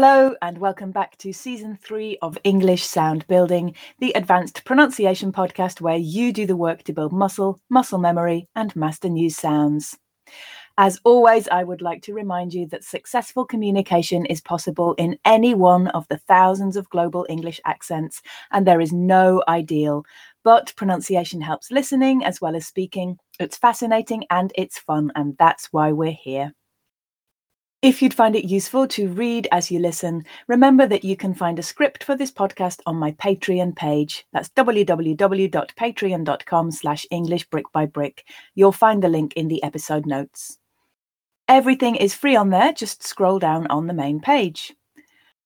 Hello, and welcome back to season three of English Sound Building, the advanced pronunciation podcast where you do the work to build muscle, muscle memory, and master new sounds. As always, I would like to remind you that successful communication is possible in any one of the thousands of global English accents, and there is no ideal. But pronunciation helps listening as well as speaking. It's fascinating and it's fun, and that's why we're here. If you'd find it useful to read as you listen, remember that you can find a script for this podcast on my Patreon page. That's www.patreon.com slash English brick by brick. You'll find the link in the episode notes. Everything is free on there, just scroll down on the main page.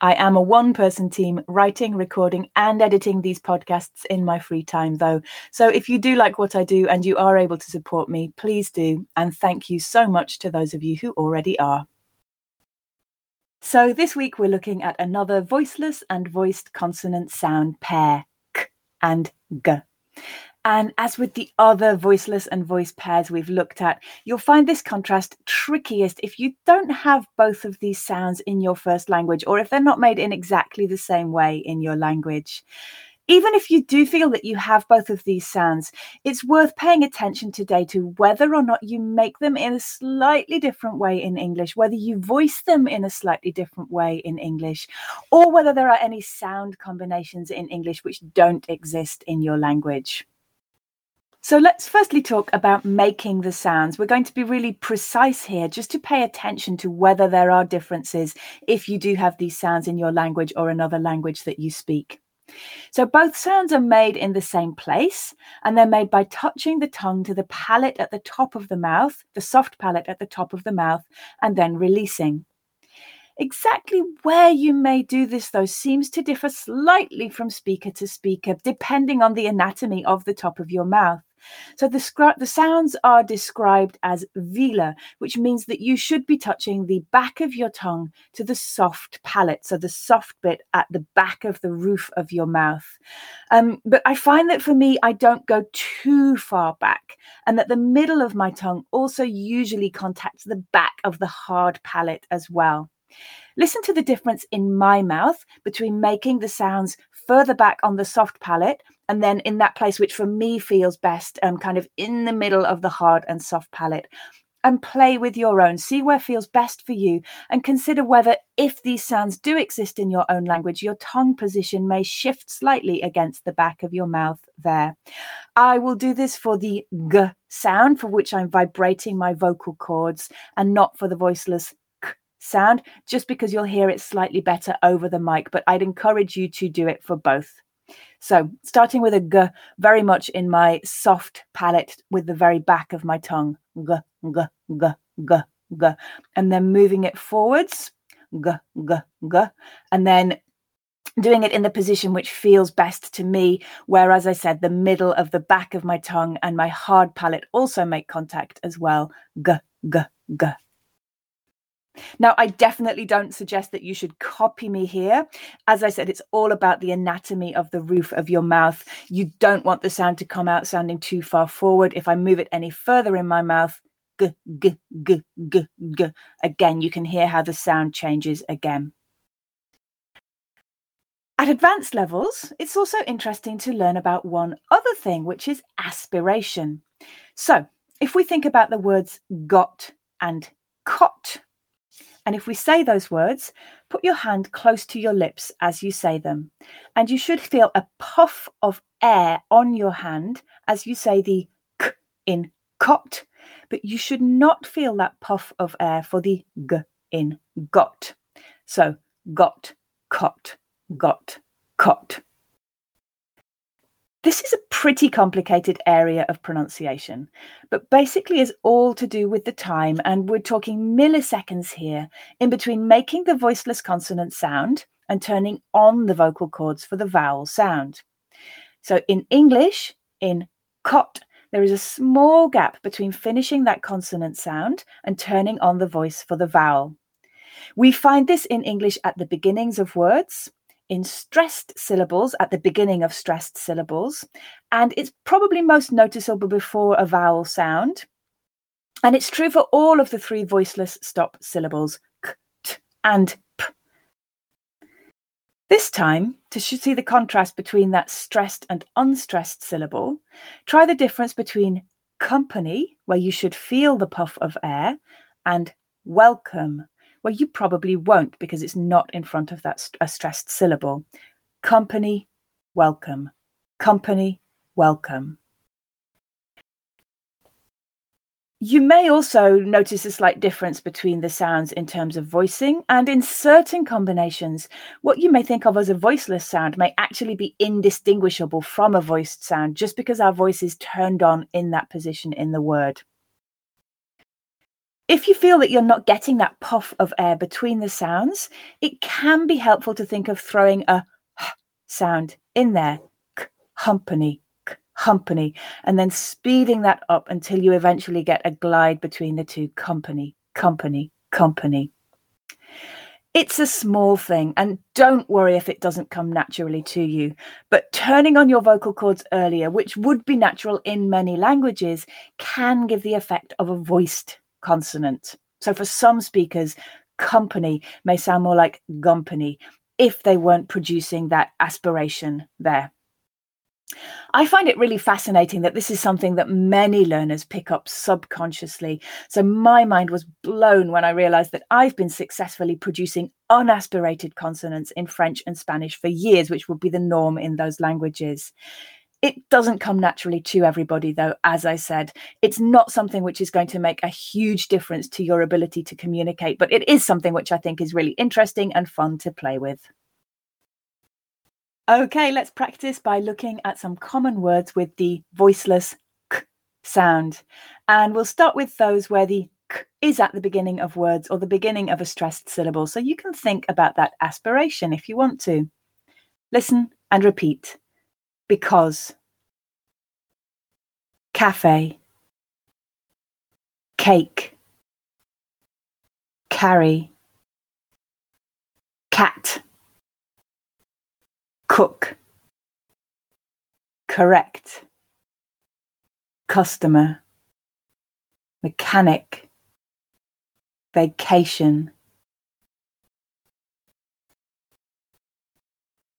I am a one person team writing, recording, and editing these podcasts in my free time, though. So if you do like what I do and you are able to support me, please do. And thank you so much to those of you who already are. So this week we're looking at another voiceless and voiced consonant sound pair, k and g. And as with the other voiceless and voiced pairs we've looked at, you'll find this contrast trickiest if you don't have both of these sounds in your first language or if they're not made in exactly the same way in your language even if you do feel that you have both of these sounds, it's worth paying attention today to whether or not you make them in a slightly different way in English, whether you voice them in a slightly different way in English, or whether there are any sound combinations in English which don't exist in your language. So let's firstly talk about making the sounds. We're going to be really precise here just to pay attention to whether there are differences if you do have these sounds in your language or another language that you speak. So both sounds are made in the same place and they're made by touching the tongue to the palate at the top of the mouth, the soft palate at the top of the mouth, and then releasing. Exactly where you may do this, though, seems to differ slightly from speaker to speaker, depending on the anatomy of the top of your mouth. So the, the sounds are described as velar, which means that you should be touching the back of your tongue to the soft palate, so the soft bit at the back of the roof of your mouth. Um, but I find that for me, I don't go too far back, and that the middle of my tongue also usually contacts the back of the hard palate as well. Listen to the difference in my mouth between making the sounds further back on the soft palate and then in that place which for me feels best um, kind of in the middle of the hard and soft palate and play with your own see where feels best for you and consider whether if these sounds do exist in your own language your tongue position may shift slightly against the back of your mouth there. I will do this for the g sound for which i'm vibrating my vocal cords and not for the voiceless k sound just because you'll hear it slightly better over the mic but i'd encourage you to do it for both so starting with a g, very much in my soft palate with the very back of my tongue. G, g, g, g, g. And then moving it forwards. G, g, g. And then doing it in the position which feels best to me, where, as I said, the middle of the back of my tongue and my hard palate also make contact as well. G, g, g, now, I definitely don't suggest that you should copy me here. As I said, it's all about the anatomy of the roof of your mouth. You don't want the sound to come out sounding too far forward. If I move it any further in my mouth, g, g, g, g, g, again, you can hear how the sound changes again. At advanced levels, it's also interesting to learn about one other thing, which is aspiration. So, if we think about the words got and cot, and if we say those words, put your hand close to your lips as you say them. And you should feel a puff of air on your hand as you say the k in cot. But you should not feel that puff of air for the g in got. So got, cot, got, cot. This is a pretty complicated area of pronunciation, but basically is all to do with the time, and we're talking milliseconds here in between making the voiceless consonant sound and turning on the vocal cords for the vowel sound. So in English, in cot, there is a small gap between finishing that consonant sound and turning on the voice for the vowel. We find this in English at the beginnings of words in stressed syllables at the beginning of stressed syllables, and it's probably most noticeable before a vowel sound. And it's true for all of the three voiceless stop syllables k, t, and p. This time, to see the contrast between that stressed and unstressed syllable, try the difference between company, where you should feel the puff of air, and welcome, where you probably won't because it's not in front of that st- a stressed syllable. Company, welcome. Company, welcome. You may also notice a slight difference between the sounds in terms of voicing, and in certain combinations, what you may think of as a voiceless sound may actually be indistinguishable from a voiced sound just because our voice is turned on in that position in the word. If you feel that you're not getting that puff of air between the sounds, it can be helpful to think of throwing a sound in there, company, company, and then speeding that up until you eventually get a glide between the two company, company, company. It's a small thing, and don't worry if it doesn't come naturally to you. But turning on your vocal cords earlier, which would be natural in many languages, can give the effect of a voiced consonant. So for some speakers, company may sound more like gumpany if they weren't producing that aspiration there. I find it really fascinating that this is something that many learners pick up subconsciously. So my mind was blown when I realized that I've been successfully producing unaspirated consonants in French and Spanish for years, which would be the norm in those languages. It doesn't come naturally to everybody, though, as I said. It's not something which is going to make a huge difference to your ability to communicate, but it is something which I think is really interesting and fun to play with. Okay, let's practice by looking at some common words with the voiceless k sound. And we'll start with those where the k is at the beginning of words or the beginning of a stressed syllable. So you can think about that aspiration if you want to. Listen and repeat. Because. Cafe. Cake. Carry. Cat cook, correct, customer, mechanic, vacation.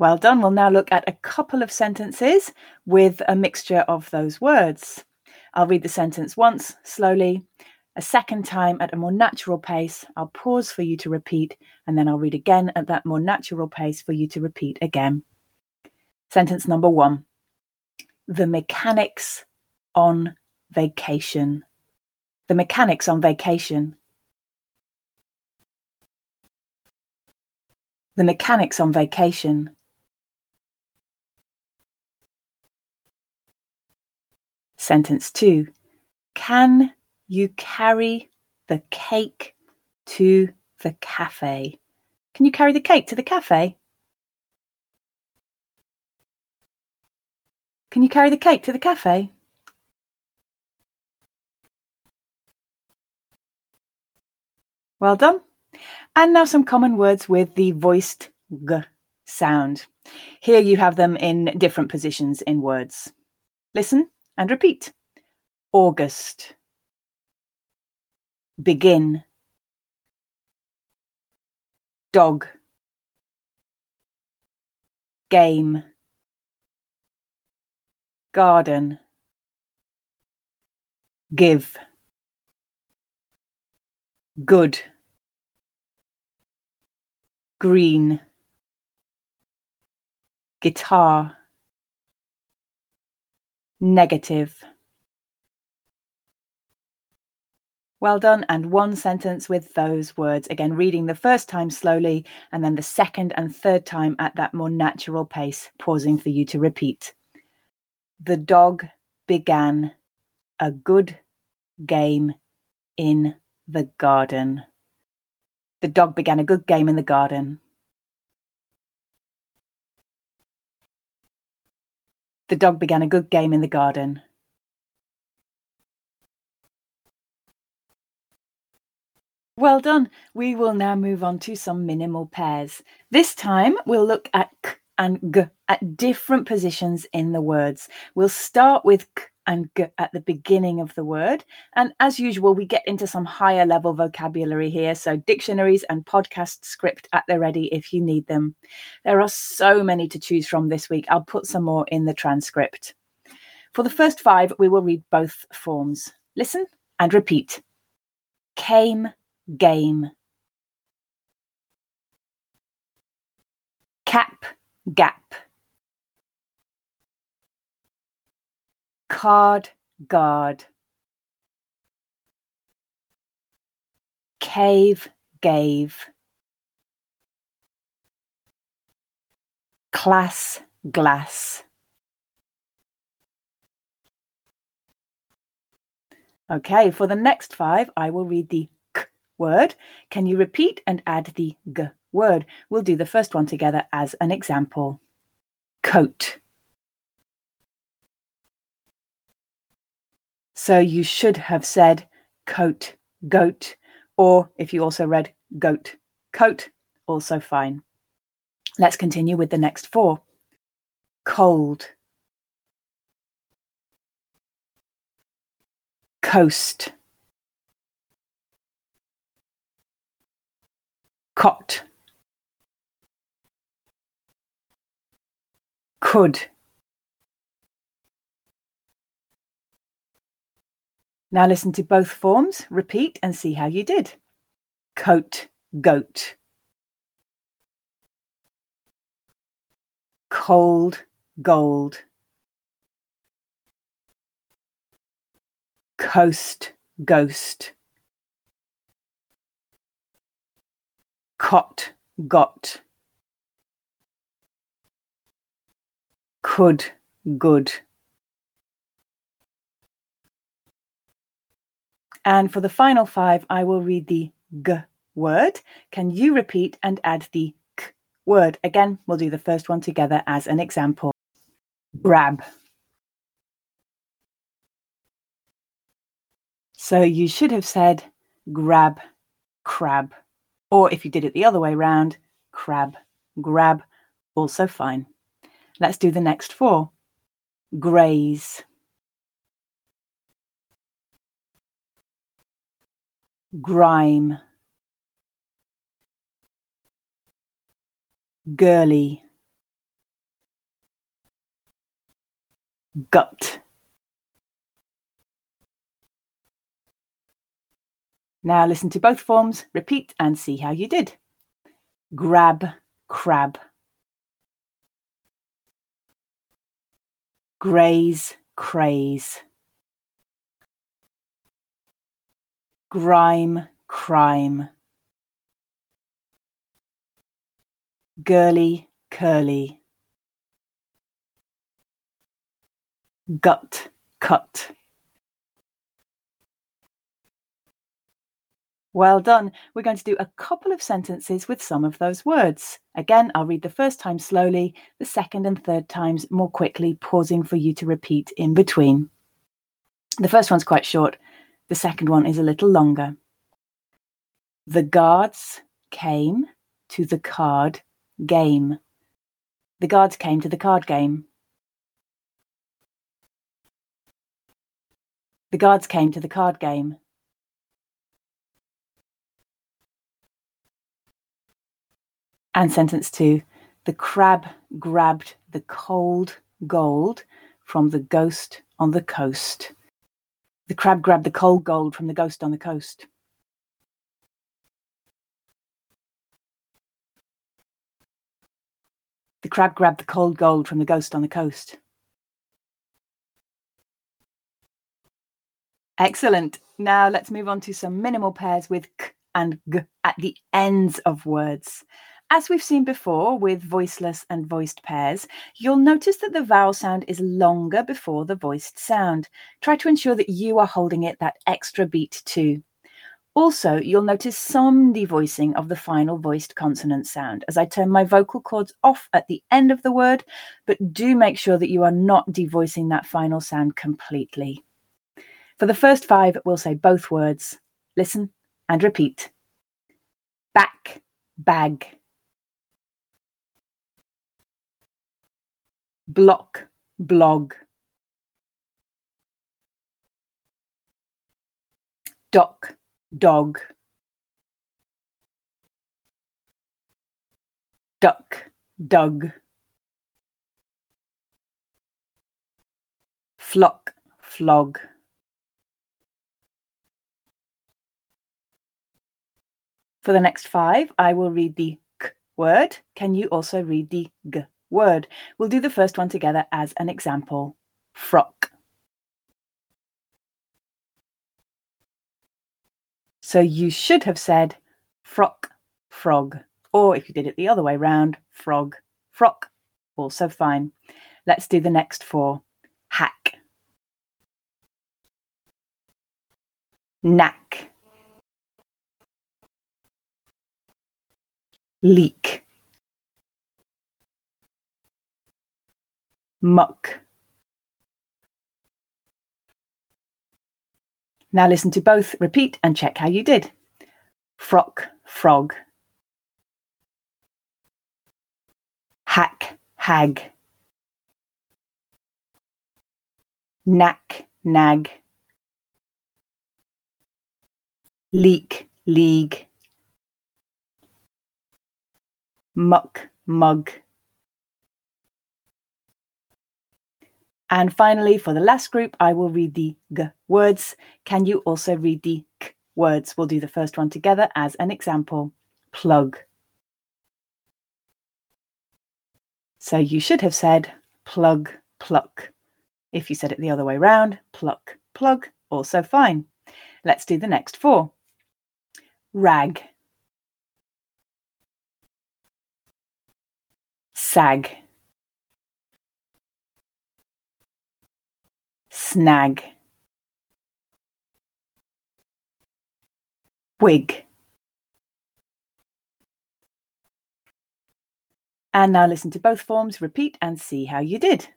Well done. We'll now look at a couple of sentences with a mixture of those words. I'll read the sentence once slowly, a second time at a more natural pace. I'll pause for you to repeat, and then I'll read again at that more natural pace for you to repeat again. Sentence number one The mechanics on vacation. The mechanics on vacation. The mechanics on vacation. Sentence two Can you carry the cake to the cafe? Can you carry the cake to the cafe? Can you carry the cake to the cafe? Well done. And now some common words with the voiced g sound. Here you have them in different positions in words. Listen and repeat. August. Begin. Dog. Game garden give good green guitar negative Well done. And one sentence with those words. Again, reading the first time slowly and then the second and third time at that more natural pace, pausing for you to repeat. The dog began a good game in the garden. The dog began a good game in the garden. The dog began a good game in the garden. Well done. We will now move on to some minimal pairs. This time we'll look at k and g at different positions in the words. We'll start with k and g at the beginning of the word. And as usual, we get into some higher level vocabulary here. So, dictionaries and podcast script at the ready if you need them. There are so many to choose from this week. I'll put some more in the transcript. For the first five, we will read both forms. Listen and repeat. Came, game. Cap, gap. Card, guard. Cave, gave. Class, glass. Okay, for the next five, I will read the k word. Can you repeat and add the g word? We'll do the first one together as an example. Coat. So you should have said coat, goat, or if you also read goat, coat, also fine. Let's continue with the next four. Cold. Coast. Cot. Could. Now listen to both forms, repeat and see how you did. Coat, goat. Cold, gold. Coast, ghost. Cot, got. Could, good. And for the final five, I will read the g word. Can you repeat and add the k word? Again, we'll do the first one together as an example. Grab. So you should have said grab, crab. Or if you did it the other way round, crab, grab, also fine. Let's do the next four. Graze. Grime girly gut. Now listen to both forms repeat and see how you did. Grab crab. Graze craze grime, crime. Girly, curly. Gut, cut. Well done. We're going to do a couple of sentences with some of those words. Again, I'll read the first time slowly, the second and third times more quickly, pausing for you to repeat in between. The first one's quite short. The second one is a little longer. The guards came to the card game. The guards came to the card game. The guards came to the card game. And sentence two the crab grabbed the cold gold from the ghost on the coast. The crab grabbed the cold gold from the ghost on the coast. The crab grabbed the cold gold from the ghost on the coast. Excellent. Now let's move on to some minimal pairs with k and g at the ends of words. As we've seen before with voiceless and voiced pairs, you'll notice that the vowel sound is longer before the voiced sound. Try to ensure that you are holding it that extra beat too. Also, you'll notice some devoicing of the final voiced consonant sound as I turn my vocal cords off at the end of the word, but do make sure that you are not devoicing that final sound completely. For the first five, we'll say both words. Listen and repeat. Back, bag. Block, blog. doc, dog. Duck, dug. Flock, flog. For the next five, I will read the k word. Can you also read the g word? We'll do the first one together as an example. Frock. So you should have said frock, frog. Or if you did it the other way round, frog, frock. Also fine. Let's do the next four. Hack. Knack. leak muck. Now listen to both repeat and check how you did. Frock frog. Hack hag. Knack nag. Leak league. Muck, mug. And finally, for the last group, I will read the g words. Can you also read the k words? We'll do the first one together as an example. Plug. So you should have said plug, pluck. If you said it the other way round, pluck, plug, also fine. Let's do the next four. Rag. sag snag. Wig. And now listen to both forms repeat and see how you did.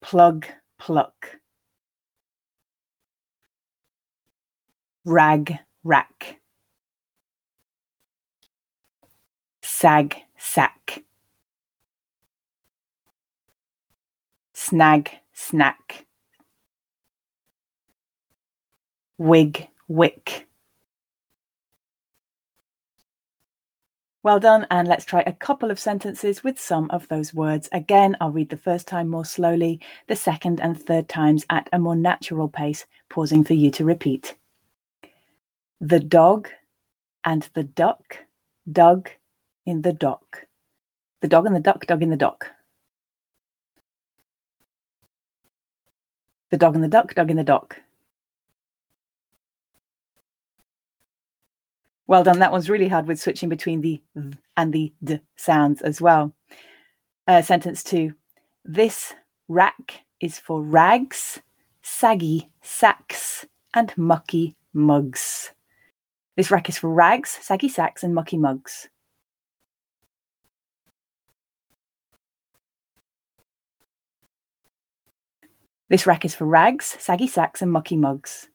Plug pluck. Rag rack. Sag sack. Snag, snack. Wig, wick. Well done, and let's try a couple of sentences with some of those words. Again, I'll read the first time more slowly, the second and third times at a more natural pace, pausing for you to repeat. The dog and the duck dug in the dock. The dog and the duck dug in the dock. The dog and the duck dug in the dock. Well done. That one's really hard with switching between the th and the d sounds as well. Uh, sentence two. This rack is for rags, saggy sacks, and mucky mugs. This rack is for rags, saggy sacks, and mucky mugs. This rack is for rags, saggy sacks, and mucky mugs.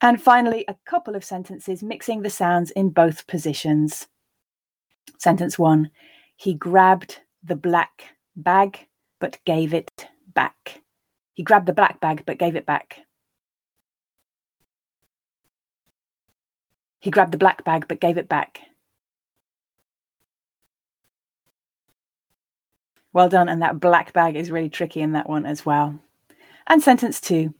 And finally, a couple of sentences mixing the sounds in both positions. Sentence one He grabbed the black bag but gave it back. He grabbed the black bag but gave it back. He grabbed the black bag but gave it back. Well done. And that black bag is really tricky in that one as well. And sentence two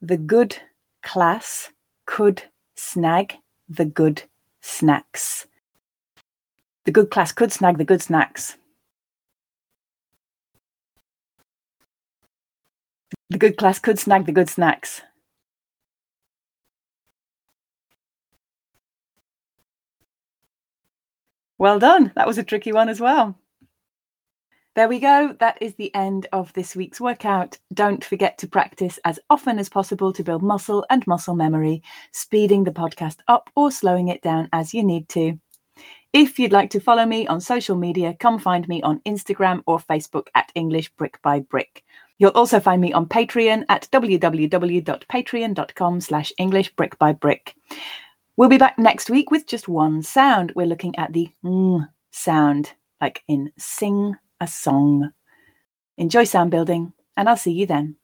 the good class could snag the good snacks. The good class could snag the good snacks. The good class could snag the good snacks. Well done. That was a tricky one as well. There we go. That is the end of this week's workout. Don't forget to practice as often as possible to build muscle and muscle memory, speeding the podcast up or slowing it down as you need to. If you'd like to follow me on social media, come find me on Instagram or Facebook at English Brick by Brick. You'll also find me on Patreon at www.patreon.com slash English Brick by Brick. We'll be back next week with just one sound. We're looking at the ng sound, like in sing a song. Enjoy sound building, and I'll see you then.